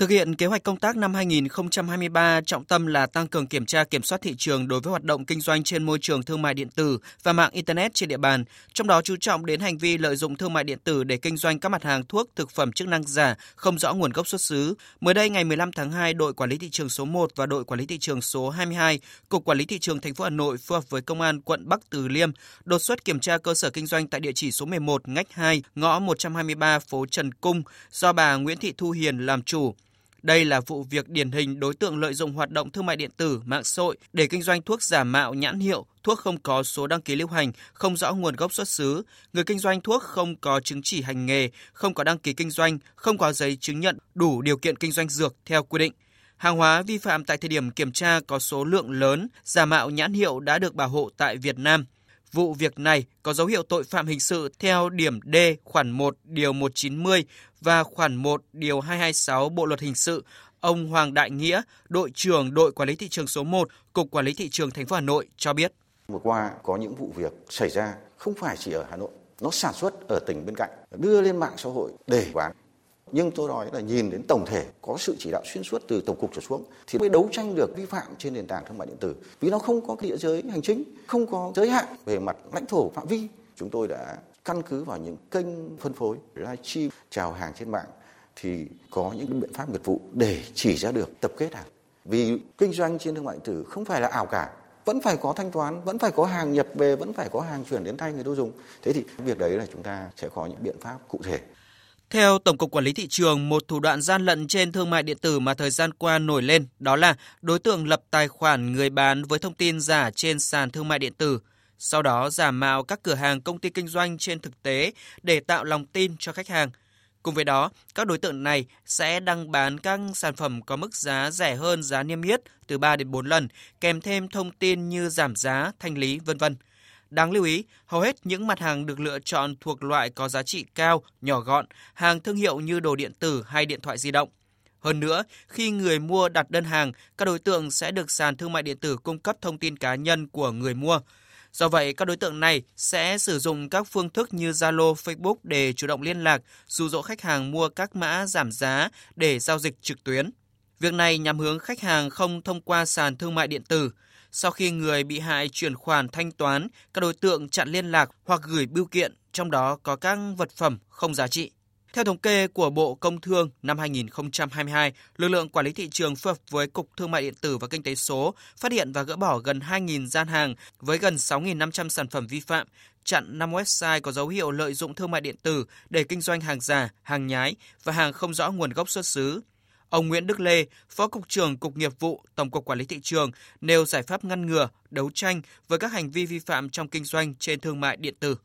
Thực hiện kế hoạch công tác năm 2023 trọng tâm là tăng cường kiểm tra kiểm soát thị trường đối với hoạt động kinh doanh trên môi trường thương mại điện tử và mạng internet trên địa bàn, trong đó chú trọng đến hành vi lợi dụng thương mại điện tử để kinh doanh các mặt hàng thuốc, thực phẩm chức năng giả không rõ nguồn gốc xuất xứ. Mới đây ngày 15 tháng 2, đội quản lý thị trường số 1 và đội quản lý thị trường số 22, cục quản lý thị trường thành phố Hà Nội phối hợp với công an quận Bắc Từ Liêm đột xuất kiểm tra cơ sở kinh doanh tại địa chỉ số 11 ngách 2, ngõ 123 phố Trần Cung do bà Nguyễn Thị Thu Hiền làm chủ. Đây là vụ việc điển hình đối tượng lợi dụng hoạt động thương mại điện tử, mạng xã hội để kinh doanh thuốc giả mạo nhãn hiệu, thuốc không có số đăng ký lưu hành, không rõ nguồn gốc xuất xứ, người kinh doanh thuốc không có chứng chỉ hành nghề, không có đăng ký kinh doanh, không có giấy chứng nhận đủ điều kiện kinh doanh dược theo quy định. Hàng hóa vi phạm tại thời điểm kiểm tra có số lượng lớn, giả mạo nhãn hiệu đã được bảo hộ tại Việt Nam. Vụ việc này có dấu hiệu tội phạm hình sự theo điểm D khoản 1 điều 190 và khoản 1 điều 226 Bộ luật hình sự. Ông Hoàng Đại Nghĩa, đội trưởng đội quản lý thị trường số 1, Cục Quản lý thị trường thành phố Hà Nội cho biết. Vừa qua có những vụ việc xảy ra không phải chỉ ở Hà Nội, nó sản xuất ở tỉnh bên cạnh, đưa lên mạng xã hội để bán nhưng tôi nói là nhìn đến tổng thể, có sự chỉ đạo xuyên suốt từ tổng cục trở xuống, thì mới đấu tranh được vi phạm trên nền tảng thương mại điện tử. Vì nó không có địa giới hành chính, không có giới hạn về mặt lãnh thổ phạm vi. Chúng tôi đã căn cứ vào những kênh phân phối, livestream, chào hàng trên mạng, thì có những biện pháp nghiệp vụ để chỉ ra được tập kết hàng. Vì kinh doanh trên thương mại điện tử không phải là ảo cả, vẫn phải có thanh toán, vẫn phải có hàng nhập về, vẫn phải có hàng chuyển đến tay người tiêu dùng. Thế thì việc đấy là chúng ta sẽ có những biện pháp cụ thể theo Tổng cục Quản lý thị trường, một thủ đoạn gian lận trên thương mại điện tử mà thời gian qua nổi lên đó là đối tượng lập tài khoản người bán với thông tin giả trên sàn thương mại điện tử, sau đó giả mạo các cửa hàng công ty kinh doanh trên thực tế để tạo lòng tin cho khách hàng. Cùng với đó, các đối tượng này sẽ đăng bán các sản phẩm có mức giá rẻ hơn giá niêm yết từ 3 đến 4 lần, kèm thêm thông tin như giảm giá, thanh lý, vân vân. Đáng lưu ý, hầu hết những mặt hàng được lựa chọn thuộc loại có giá trị cao, nhỏ gọn, hàng thương hiệu như đồ điện tử hay điện thoại di động. Hơn nữa, khi người mua đặt đơn hàng, các đối tượng sẽ được sàn thương mại điện tử cung cấp thông tin cá nhân của người mua. Do vậy, các đối tượng này sẽ sử dụng các phương thức như Zalo, Facebook để chủ động liên lạc, dụ dỗ khách hàng mua các mã giảm giá để giao dịch trực tuyến. Việc này nhằm hướng khách hàng không thông qua sàn thương mại điện tử, sau khi người bị hại chuyển khoản thanh toán, các đối tượng chặn liên lạc hoặc gửi bưu kiện, trong đó có các vật phẩm không giá trị. Theo thống kê của Bộ Công Thương năm 2022, lực lượng quản lý thị trường phối hợp với Cục Thương mại điện tử và Kinh tế số phát hiện và gỡ bỏ gần 2.000 gian hàng với gần 6.500 sản phẩm vi phạm, chặn 5 website có dấu hiệu lợi dụng thương mại điện tử để kinh doanh hàng giả, hàng nhái và hàng không rõ nguồn gốc xuất xứ. Ông Nguyễn Đức Lê, Phó Cục trưởng Cục Nghiệp vụ Tổng cục Quản lý Thị trường nêu giải pháp ngăn ngừa, đấu tranh với các hành vi vi phạm trong kinh doanh trên thương mại điện tử.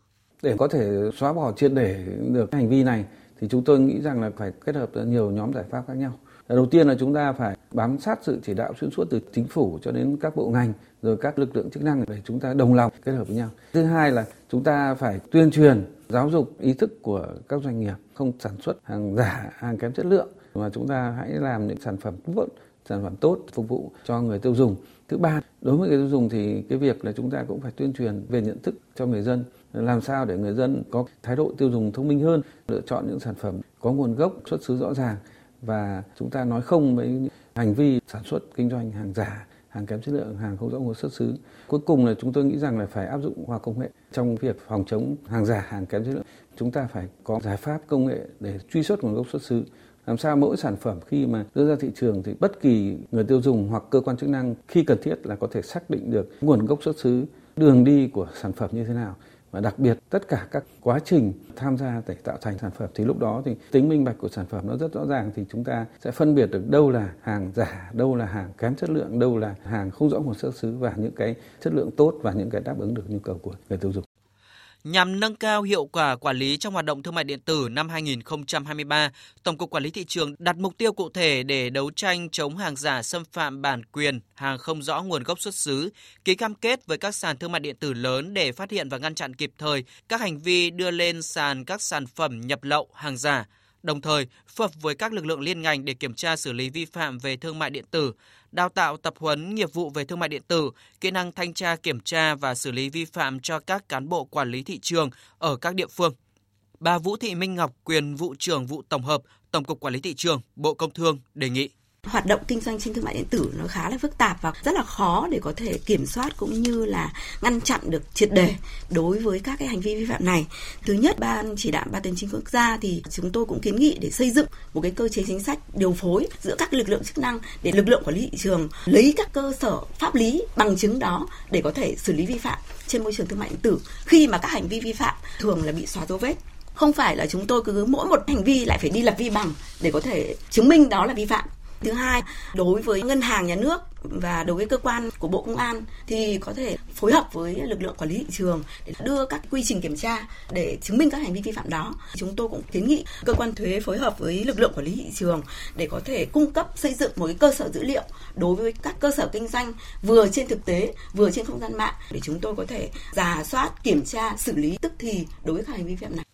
Để có thể xóa bỏ triệt để được hành vi này thì chúng tôi nghĩ rằng là phải kết hợp nhiều nhóm giải pháp khác nhau. Đầu tiên là chúng ta phải bám sát sự chỉ đạo xuyên suốt từ chính phủ cho đến các bộ ngành rồi các lực lượng chức năng để chúng ta đồng lòng kết hợp với nhau. Thứ hai là chúng ta phải tuyên truyền giáo dục ý thức của các doanh nghiệp không sản xuất hàng giả, hàng kém chất lượng mà chúng ta hãy làm những sản phẩm tốt sản phẩm tốt phục vụ cho người tiêu dùng thứ ba đối với người tiêu dùng thì cái việc là chúng ta cũng phải tuyên truyền về nhận thức cho người dân làm sao để người dân có thái độ tiêu dùng thông minh hơn lựa chọn những sản phẩm có nguồn gốc xuất xứ rõ ràng và chúng ta nói không với hành vi sản xuất kinh doanh hàng giả hàng kém chất lượng, hàng không rõ nguồn xuất xứ. Cuối cùng là chúng tôi nghĩ rằng là phải áp dụng khoa công nghệ trong việc phòng chống hàng giả, hàng kém chất lượng. Chúng ta phải có giải pháp công nghệ để truy xuất nguồn gốc xuất xứ làm sao mỗi sản phẩm khi mà đưa ra thị trường thì bất kỳ người tiêu dùng hoặc cơ quan chức năng khi cần thiết là có thể xác định được nguồn gốc xuất xứ đường đi của sản phẩm như thế nào và đặc biệt tất cả các quá trình tham gia để tạo thành sản phẩm thì lúc đó thì tính minh bạch của sản phẩm nó rất rõ ràng thì chúng ta sẽ phân biệt được đâu là hàng giả, đâu là hàng kém chất lượng, đâu là hàng không rõ nguồn xuất xứ và những cái chất lượng tốt và những cái đáp ứng được nhu cầu của người tiêu dùng. Nhằm nâng cao hiệu quả quản lý trong hoạt động thương mại điện tử năm 2023, Tổng cục Quản lý thị trường đặt mục tiêu cụ thể để đấu tranh chống hàng giả xâm phạm bản quyền, hàng không rõ nguồn gốc xuất xứ, ký cam kết với các sàn thương mại điện tử lớn để phát hiện và ngăn chặn kịp thời các hành vi đưa lên sàn các sản phẩm nhập lậu, hàng giả đồng thời phối hợp với các lực lượng liên ngành để kiểm tra xử lý vi phạm về thương mại điện tử, đào tạo tập huấn nghiệp vụ về thương mại điện tử, kỹ năng thanh tra kiểm tra và xử lý vi phạm cho các cán bộ quản lý thị trường ở các địa phương. Bà Vũ Thị Minh Ngọc, quyền vụ trưởng vụ tổng hợp, Tổng cục Quản lý thị trường, Bộ Công Thương đề nghị hoạt động kinh doanh trên thương mại điện tử nó khá là phức tạp và rất là khó để có thể kiểm soát cũng như là ngăn chặn được triệt đề đối với các cái hành vi vi phạm này. Thứ nhất, ban chỉ đạo ban tuyên chính quốc gia thì chúng tôi cũng kiến nghị để xây dựng một cái cơ chế chính sách điều phối giữa các lực lượng chức năng để lực lượng quản lý thị trường lấy các cơ sở pháp lý bằng chứng đó để có thể xử lý vi phạm trên môi trường thương mại điện tử khi mà các hành vi vi phạm thường là bị xóa dấu vết không phải là chúng tôi cứ mỗi một hành vi lại phải đi lập vi bằng để có thể chứng minh đó là vi phạm Thứ hai, đối với ngân hàng nhà nước và đối với cơ quan của Bộ Công an thì có thể phối hợp với lực lượng quản lý thị trường để đưa các quy trình kiểm tra để chứng minh các hành vi vi phạm đó. Chúng tôi cũng kiến nghị cơ quan thuế phối hợp với lực lượng quản lý thị trường để có thể cung cấp xây dựng một cái cơ sở dữ liệu đối với các cơ sở kinh doanh vừa trên thực tế vừa trên không gian mạng để chúng tôi có thể giả soát, kiểm tra, xử lý tức thì đối với các hành vi vi phạm này.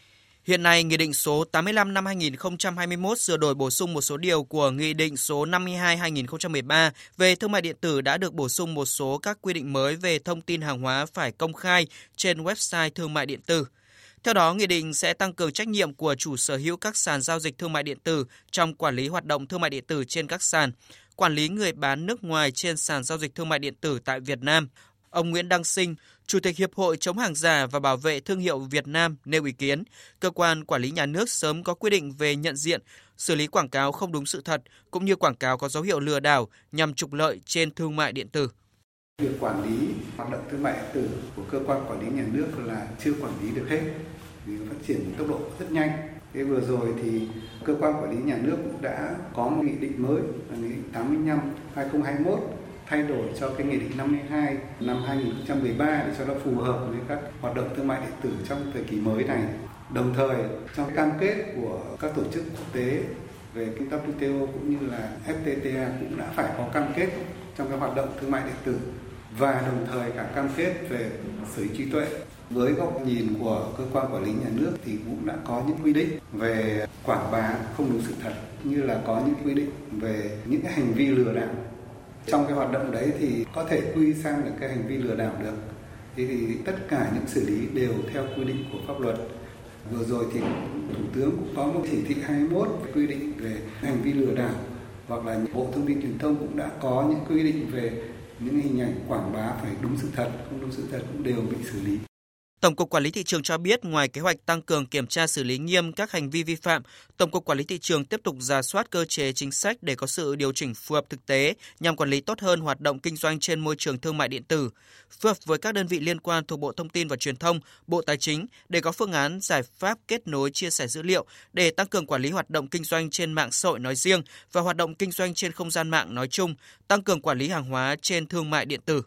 Hiện nay, Nghị định số 85 năm 2021 sửa đổi bổ sung một số điều của Nghị định số 52-2013 về thương mại điện tử đã được bổ sung một số các quy định mới về thông tin hàng hóa phải công khai trên website thương mại điện tử. Theo đó, Nghị định sẽ tăng cường trách nhiệm của chủ sở hữu các sàn giao dịch thương mại điện tử trong quản lý hoạt động thương mại điện tử trên các sàn, quản lý người bán nước ngoài trên sàn giao dịch thương mại điện tử tại Việt Nam. Ông Nguyễn Đăng Sinh, Chủ tịch Hiệp hội chống hàng giả và bảo vệ thương hiệu Việt Nam nêu ý kiến, cơ quan quản lý nhà nước sớm có quy định về nhận diện, xử lý quảng cáo không đúng sự thật cũng như quảng cáo có dấu hiệu lừa đảo nhằm trục lợi trên thương mại điện tử. Việc quản lý hoạt động thương mại điện tử của cơ quan quản lý nhà nước là chưa quản lý được hết vì nó phát triển tốc độ rất nhanh. Thế vừa rồi thì cơ quan quản lý nhà nước cũng đã có một nghị định mới là nghị định 85 2021 thay đổi cho cái nghị định 52 năm 2013 để cho nó phù hợp với các hoạt động thương mại điện tử trong thời kỳ mới này. Đồng thời, trong cam kết của các tổ chức quốc tế về kinh WTO cũng như là FTTA cũng đã phải có cam kết trong các hoạt động thương mại điện tử và đồng thời cả cam kết về sở hữu trí tuệ với góc nhìn của cơ quan quản lý nhà nước thì cũng đã có những quy định về quảng bá không đúng sự thật, như là có những quy định về những cái hành vi lừa đảo trong cái hoạt động đấy thì có thể quy sang được cái hành vi lừa đảo được. Thế thì tất cả những xử lý đều theo quy định của pháp luật. Vừa rồi thì thủ tướng cũng có một chỉ thị 21 quy định về hành vi lừa đảo, hoặc là bộ thông tin truyền thông cũng đã có những quy định về những hình ảnh quảng bá phải đúng sự thật, không đúng sự thật cũng đều bị xử lý. Tổng cục Quản lý thị trường cho biết ngoài kế hoạch tăng cường kiểm tra xử lý nghiêm các hành vi vi phạm, Tổng cục Quản lý thị trường tiếp tục ra soát cơ chế chính sách để có sự điều chỉnh phù hợp thực tế nhằm quản lý tốt hơn hoạt động kinh doanh trên môi trường thương mại điện tử, phù hợp với các đơn vị liên quan thuộc Bộ Thông tin và Truyền thông, Bộ Tài chính để có phương án giải pháp kết nối chia sẻ dữ liệu để tăng cường quản lý hoạt động kinh doanh trên mạng xã hội nói riêng và hoạt động kinh doanh trên không gian mạng nói chung, tăng cường quản lý hàng hóa trên thương mại điện tử.